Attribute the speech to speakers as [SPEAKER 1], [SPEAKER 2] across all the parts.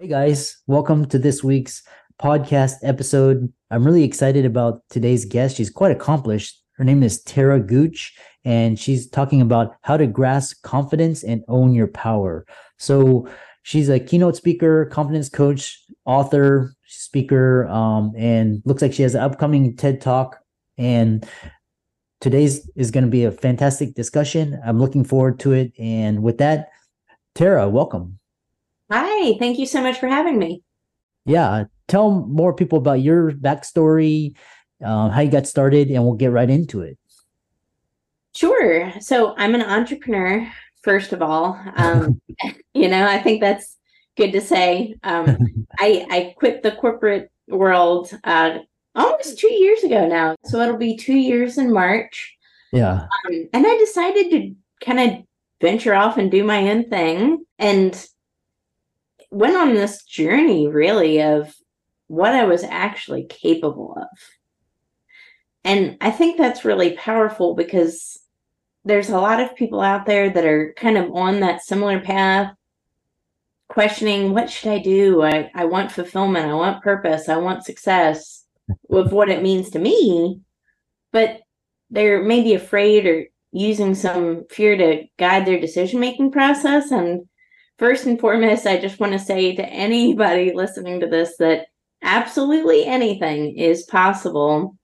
[SPEAKER 1] Hey guys, welcome to this week's podcast episode. I'm really excited about today's guest. She's quite accomplished. Her name is Tara Gooch, and she's talking about how to grasp confidence and own your power. So, she's a keynote speaker, confidence coach, author, speaker, um, and looks like she has an upcoming TED Talk. And today's is going to be a fantastic discussion. I'm looking forward to it. And with that, Tara, welcome.
[SPEAKER 2] Hi, thank you so much for having me.
[SPEAKER 1] Yeah, tell more people about your backstory, uh, how you got started, and we'll get right into it.
[SPEAKER 2] Sure. So I'm an entrepreneur, first of all. Um, you know, I think that's good to say. Um, I, I quit the corporate world uh, almost two years ago now. So it'll be two years in March.
[SPEAKER 1] Yeah.
[SPEAKER 2] Um, and I decided to kind of venture off and do my own thing. And went on this journey really of what I was actually capable of. And I think that's really powerful because there's a lot of people out there that are kind of on that similar path, questioning what should I do? I, I want fulfillment, I want purpose, I want success with what it means to me. But they're maybe afraid or using some fear to guide their decision making process. And first and foremost, I just want to say to anybody listening to this that absolutely anything is possible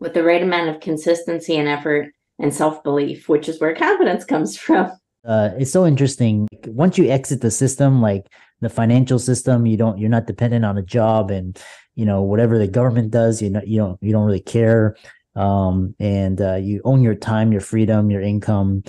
[SPEAKER 2] with the right amount of consistency and effort and self belief, which is where confidence comes from.
[SPEAKER 1] Uh, it's so interesting. Once you exit the system, like the financial system, you don't, you're not dependent on a job, and you know whatever the government does, you know, you don't, you don't really care, um, and uh, you own your time, your freedom, your income,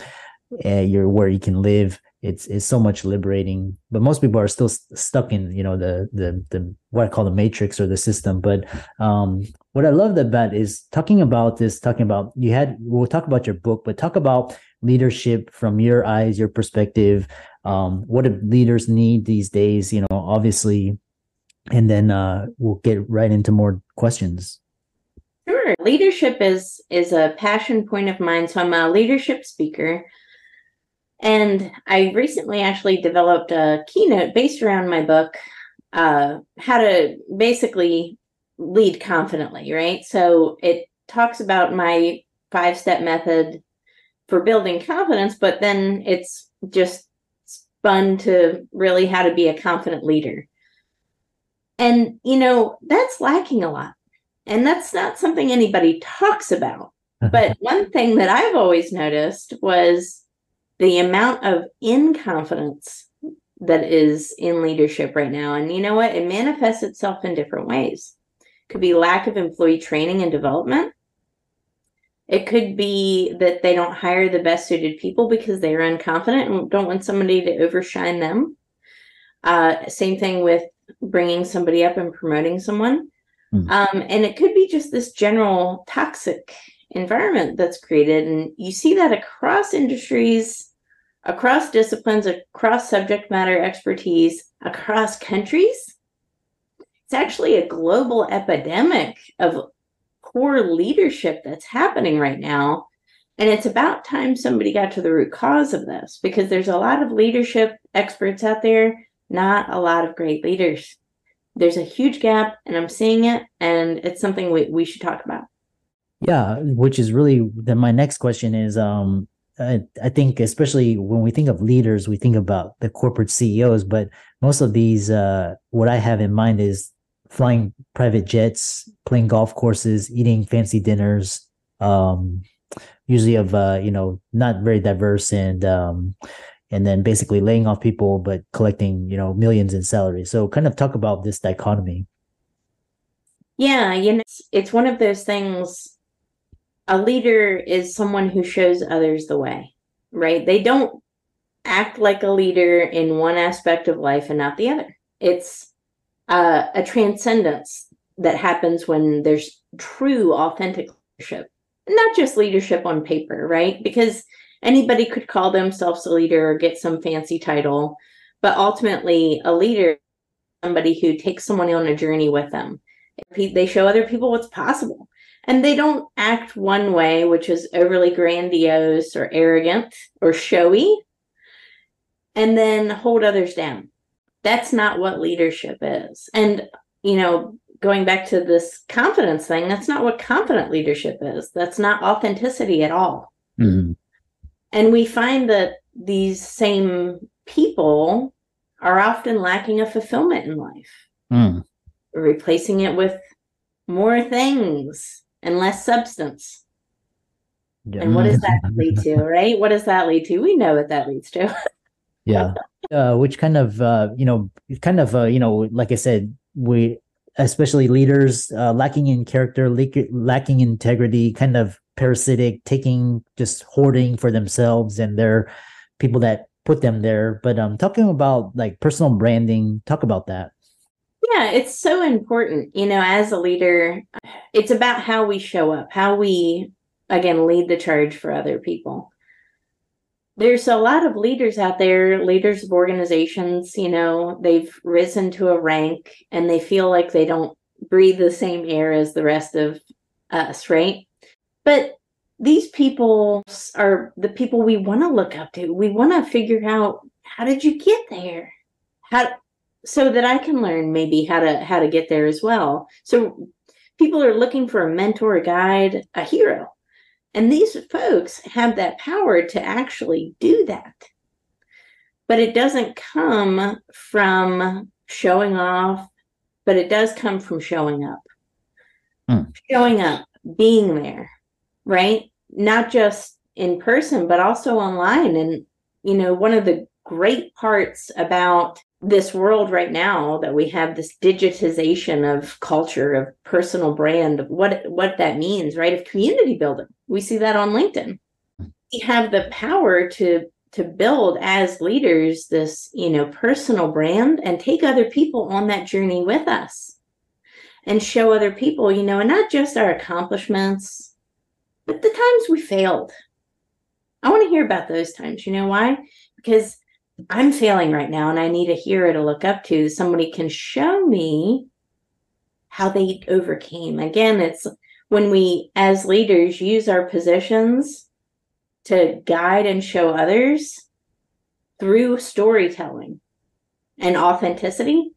[SPEAKER 1] uh, your where you can live it's it's so much liberating but most people are still st- stuck in you know the the the what i call the matrix or the system. But um what i love about is talking about this talking about you had we'll talk about your book but talk about leadership from your eyes your perspective um what do leaders need these days you know obviously. And then uh we'll get right into more questions.
[SPEAKER 2] Sure. Leadership is is a passion point of mine. So i'm a leadership speaker and I recently actually developed a keynote based around my book, uh, how to basically lead confidently, right? So it talks about my five step method for building confidence, but then it's just spun to really how to be a confident leader. And, you know, that's lacking a lot. And that's not something anybody talks about. but one thing that I've always noticed was the amount of inconfidence that is in leadership right now. And you know what? It manifests itself in different ways. It could be lack of employee training and development. It could be that they don't hire the best suited people because they're unconfident and don't want somebody to overshine them. Uh, same thing with bringing somebody up and promoting someone. Mm. Um, and it could be just this general toxic environment that's created. And you see that across industries across disciplines, across subject matter expertise, across countries. It's actually a global epidemic of poor leadership that's happening right now. And it's about time somebody got to the root cause of this because there's a lot of leadership experts out there, not a lot of great leaders. There's a huge gap, and I'm seeing it, and it's something we, we should talk about.
[SPEAKER 1] Yeah, which is really then my next question is um I, think especially when we think of leaders, we think about the corporate CEOs, but most of these, uh, what I have in mind is flying private jets, playing golf courses, eating fancy dinners, um, usually of uh, you know not very diverse and um, and then basically laying off people but collecting you know millions in salary. So kind of talk about this dichotomy.
[SPEAKER 2] Yeah, you know, it's one of those things a leader is someone who shows others the way, right? They don't act like a leader in one aspect of life and not the other. It's uh, a transcendence that happens when there's true, authentic leadership, not just leadership on paper, right? Because anybody could call themselves a leader or get some fancy title, but ultimately, a leader somebody who takes someone on a journey with them. They show other people what's possible and they don't act one way, which is overly grandiose or arrogant or showy, and then hold others down. that's not what leadership is. And, you know, going back to this confidence thing, that's not what confident leadership is. That's not authenticity at all. Mm-hmm. And we find that these same people are often lacking a fulfillment in life, mm. replacing it with more things and less substance. Yeah. And what does that lead to, right? What does that lead to? We know what that leads to.
[SPEAKER 1] yeah. Uh, which kind of, uh, you know, kind of, uh, you know, like I said, we, especially leaders, uh, lacking in character, lacking integrity, kind of parasitic, taking, just hoarding for themselves and their people that put them there. But um, talking about like personal branding, talk about that.
[SPEAKER 2] Yeah, it's so important. You know, as a leader, it's about how we show up, how we, again, lead the charge for other people. There's a lot of leaders out there, leaders of organizations, you know, they've risen to a rank and they feel like they don't breathe the same air as the rest of us, right? But these people are the people we want to look up to. We want to figure out how did you get there? How so that I can learn maybe how to how to get there as well. So people are looking for a mentor, a guide, a hero. And these folks have that power to actually do that. But it doesn't come from showing off, but it does come from showing up. Mm. Showing up, being there, right? Not just in person, but also online. And, you know, one of the great parts about this world right now that we have this digitization of culture of personal brand what what that means right of community building. We see that on linkedin. We have the power to to build as leaders this you know personal brand and take other people on that journey with us and show other people you know and not just our accomplishments but the times we failed. I want to hear about those times. You know why? Because I'm failing right now and I need a hero to look up to. Somebody can show me how they overcame. Again, it's when we, as leaders, use our positions to guide and show others through storytelling and authenticity.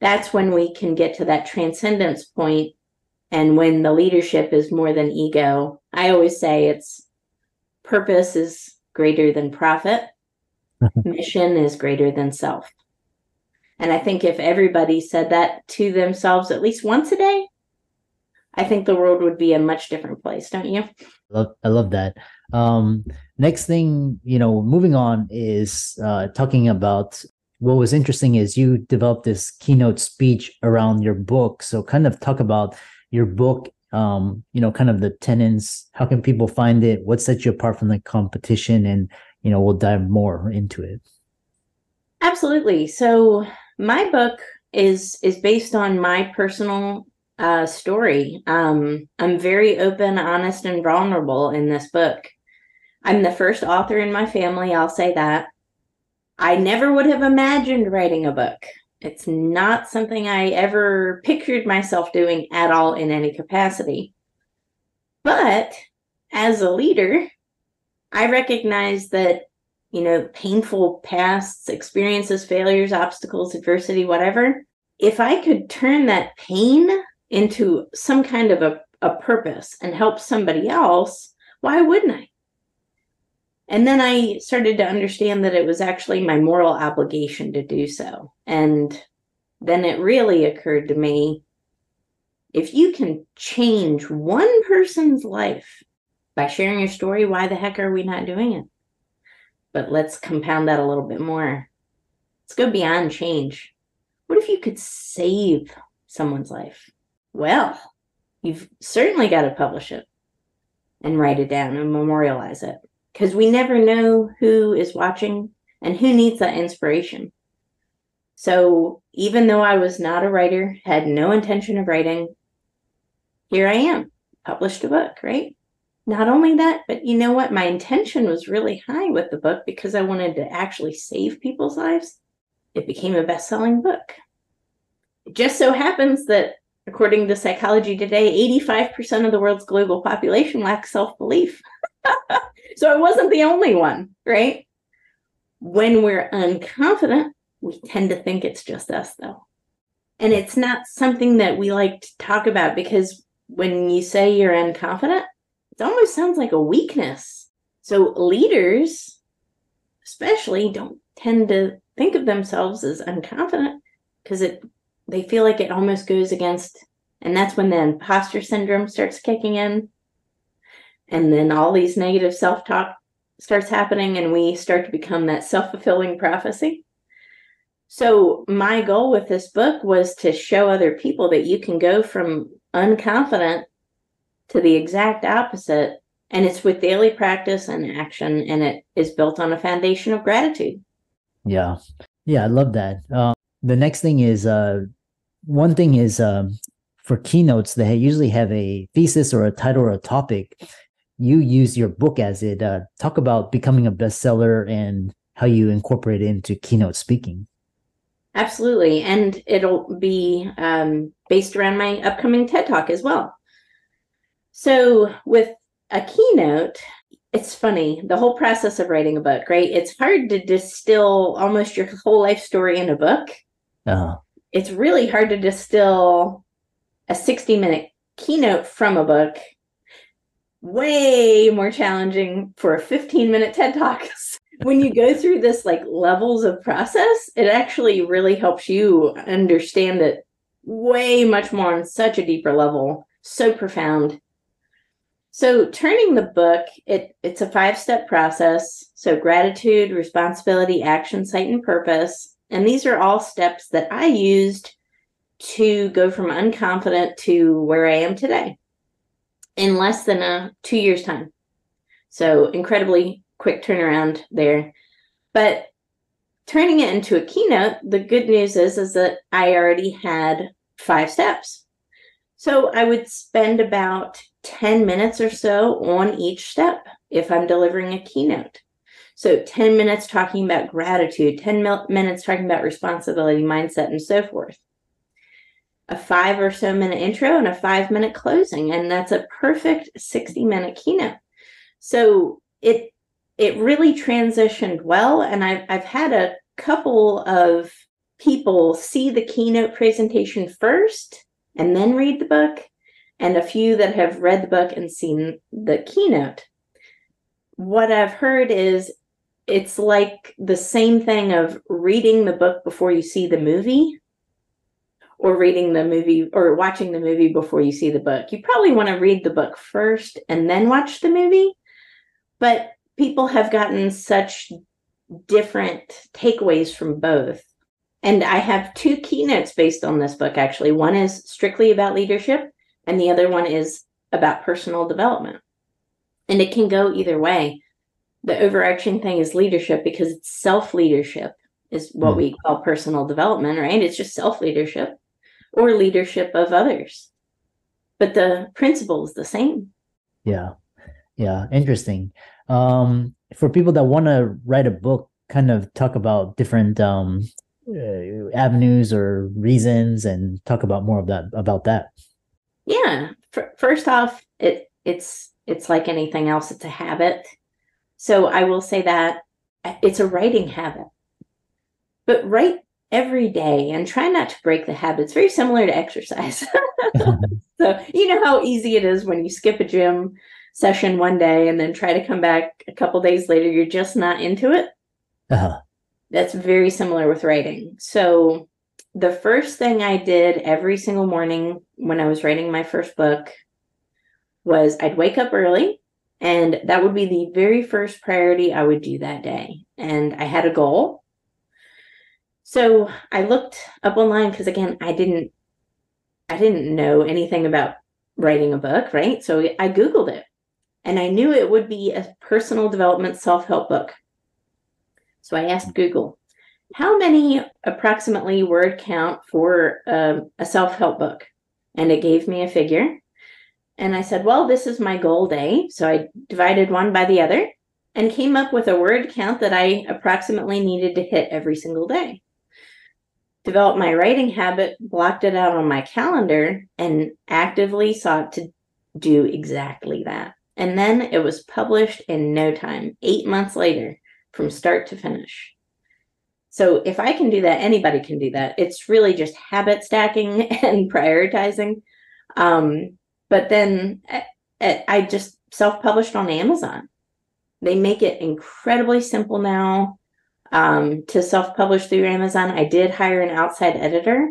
[SPEAKER 2] That's when we can get to that transcendence point and when the leadership is more than ego. I always say it's purpose is greater than profit mission is greater than self. And I think if everybody said that to themselves at least once a day, I think the world would be a much different place, don't you?
[SPEAKER 1] I love, I love that. Um, next thing, you know, moving on is uh, talking about what was interesting is you developed this keynote speech around your book. So, kind of talk about your book, um, you know, kind of the tenants. How can people find it? What sets you apart from the competition? And you know we'll dive more into it.
[SPEAKER 2] Absolutely. So my book is is based on my personal uh, story. Um, i'm very open honest and vulnerable in this book. I'm the first author in my family i'll say that. I never would have imagined writing a book. It's not something i ever pictured myself doing at all in any capacity. But as a leader I recognize that, you know, painful pasts, experiences, failures, obstacles, adversity, whatever, if I could turn that pain into some kind of a, a purpose and help somebody else, why wouldn't I? And then I started to understand that it was actually my moral obligation to do so. And then it really occurred to me if you can change one person's life by sharing your story, why the heck are we not doing it? But let's compound that a little bit more. Let's go beyond change. What if you could save someone's life? Well, you've certainly got to publish it and write it down and memorialize it because we never know who is watching and who needs that inspiration. So, even though I was not a writer, had no intention of writing, here I am, published a book, right? Not only that, but you know what? My intention was really high with the book because I wanted to actually save people's lives. It became a best selling book. It just so happens that, according to Psychology Today, 85% of the world's global population lacks self belief. so I wasn't the only one, right? When we're unconfident, We tend to think it's just us, though. And it's not something that we like to talk about because when you say you're unconfident, it almost sounds like a weakness. So leaders, especially, don't tend to think of themselves as unconfident because it they feel like it almost goes against and that's when the imposter syndrome starts kicking in and then all these negative self-talk starts happening and we start to become that self-fulfilling prophecy so my goal with this book was to show other people that you can go from unconfident to the exact opposite and it's with daily practice and action and it is built on a foundation of gratitude.
[SPEAKER 1] Yeah. Yeah i love that. Uh, the next thing is uh, one thing is um, for keynotes they usually have a thesis or a title or a topic. You use your book as it uh, talk about becoming a bestseller and how you incorporate it into keynote speaking.
[SPEAKER 2] Absolutely and it'll be um, based around my upcoming ted talk as well so with a keynote it's funny the whole process of writing a book right it's hard to distill almost your whole life story in a book uh-huh. It's really hard to distill a 60 minute keynote from a book. Way more challenging for a 15 minute TED Talk. when you go through this like levels of process, it actually really helps you understand it way much more on such a deeper level, so profound. So turning the book, it it's a five-step process. So gratitude, responsibility, action, sight, and purpose. And these are all steps that I used to go from unconfident to where I am today in less than a two years time. So incredibly quick turnaround there. But turning it into a keynote, the good news is is that I already had five steps. So I would spend about 10 minutes or so on each step if I'm delivering a keynote. So 10 minutes talking about gratitude, 10 minutes talking about responsibility, mindset, and so forth. A five or so minute intro and a five minute closing. And that's a perfect 60 minute keynote. So it it really transitioned well. And I've I've had a couple of people see the keynote presentation first and then read the book, and a few that have read the book and seen the keynote. What I've heard is it's like the same thing of reading the book before you see the movie or reading the movie or watching the movie before you see the book. You probably want to read the book first and then watch the movie. But people have gotten such different takeaways from both. And I have two keynotes based on this book, actually. One is strictly about leadership, and the other one is about personal development. And it can go either way the overarching thing is leadership because it's self leadership is what mm. we call personal development, right? It's just self leadership or leadership of others. But the principle is the same.
[SPEAKER 1] Yeah. Yeah. Interesting. Um, for people that want to write a book, kind of talk about different um, uh, avenues or reasons and talk about more of that about that.
[SPEAKER 2] Yeah. F- first off, it it's it's like anything else, it's a habit so I will say that it's a writing habit. But write every day and try not to break the habit. It's very similar to exercise. so you know how easy it is when you skip a gym session one day and then try to come back a couple days later, you're just not into it. Uh-huh. That's very similar with writing. So the first thing I did every single morning when I was writing my first book was I'd wake up early and that would be the very first priority I would do that day. And I had a goal. So I looked up online because again, I didn't I didn't know anything about writing a book, right? So I Googled it and I knew it would be a personal development self help book. So I asked Google, how many approximately word count for um, a self help book? And it gave me a figure. And I said, well, this is my goal day. So I divided one by the other and came up with a word count that I approximately needed to hit every single day. Developed my writing habit, blocked it out on my calendar, and actively sought to do exactly that. And then it was published in no time, eight months later, from start to finish. So if I can do that, anybody can do that. It's really just habit stacking and prioritizing. Um, but then I, I just self published on Amazon. They make it incredibly simple now um, to self publish through Amazon. I did hire an outside editor,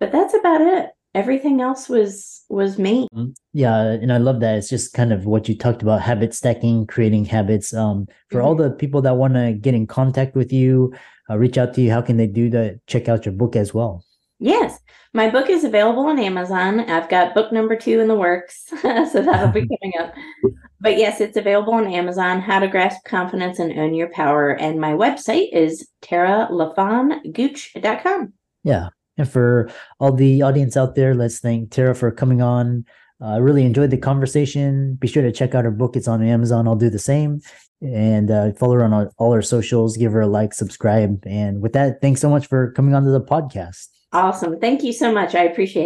[SPEAKER 2] but that's about it. Everything else was was me.
[SPEAKER 1] Mm-hmm. Yeah, and I love that. It's just kind of what you talked about: habit stacking, creating habits. Um, for mm-hmm. all the people that want to get in contact with you, uh, reach out to you, how can they do that? Check out your book as well.
[SPEAKER 2] Yes, my book is available on Amazon. I've got book number two in the works, so that'll be coming up. But yes, it's available on Amazon. How to Grasp Confidence and Own Your Power. And my website is taralafongooch.com.
[SPEAKER 1] Yeah. And for all the audience out there, let's thank Tara for coming on. Uh, I uh, really enjoyed the conversation. Be sure to check out her book. It's on Amazon. I'll do the same. And uh, follow her on all, our socials. Give her a like, subscribe. And with that, thanks so much for coming on to the podcast.
[SPEAKER 2] Awesome. Thank you so much. I appreciate it.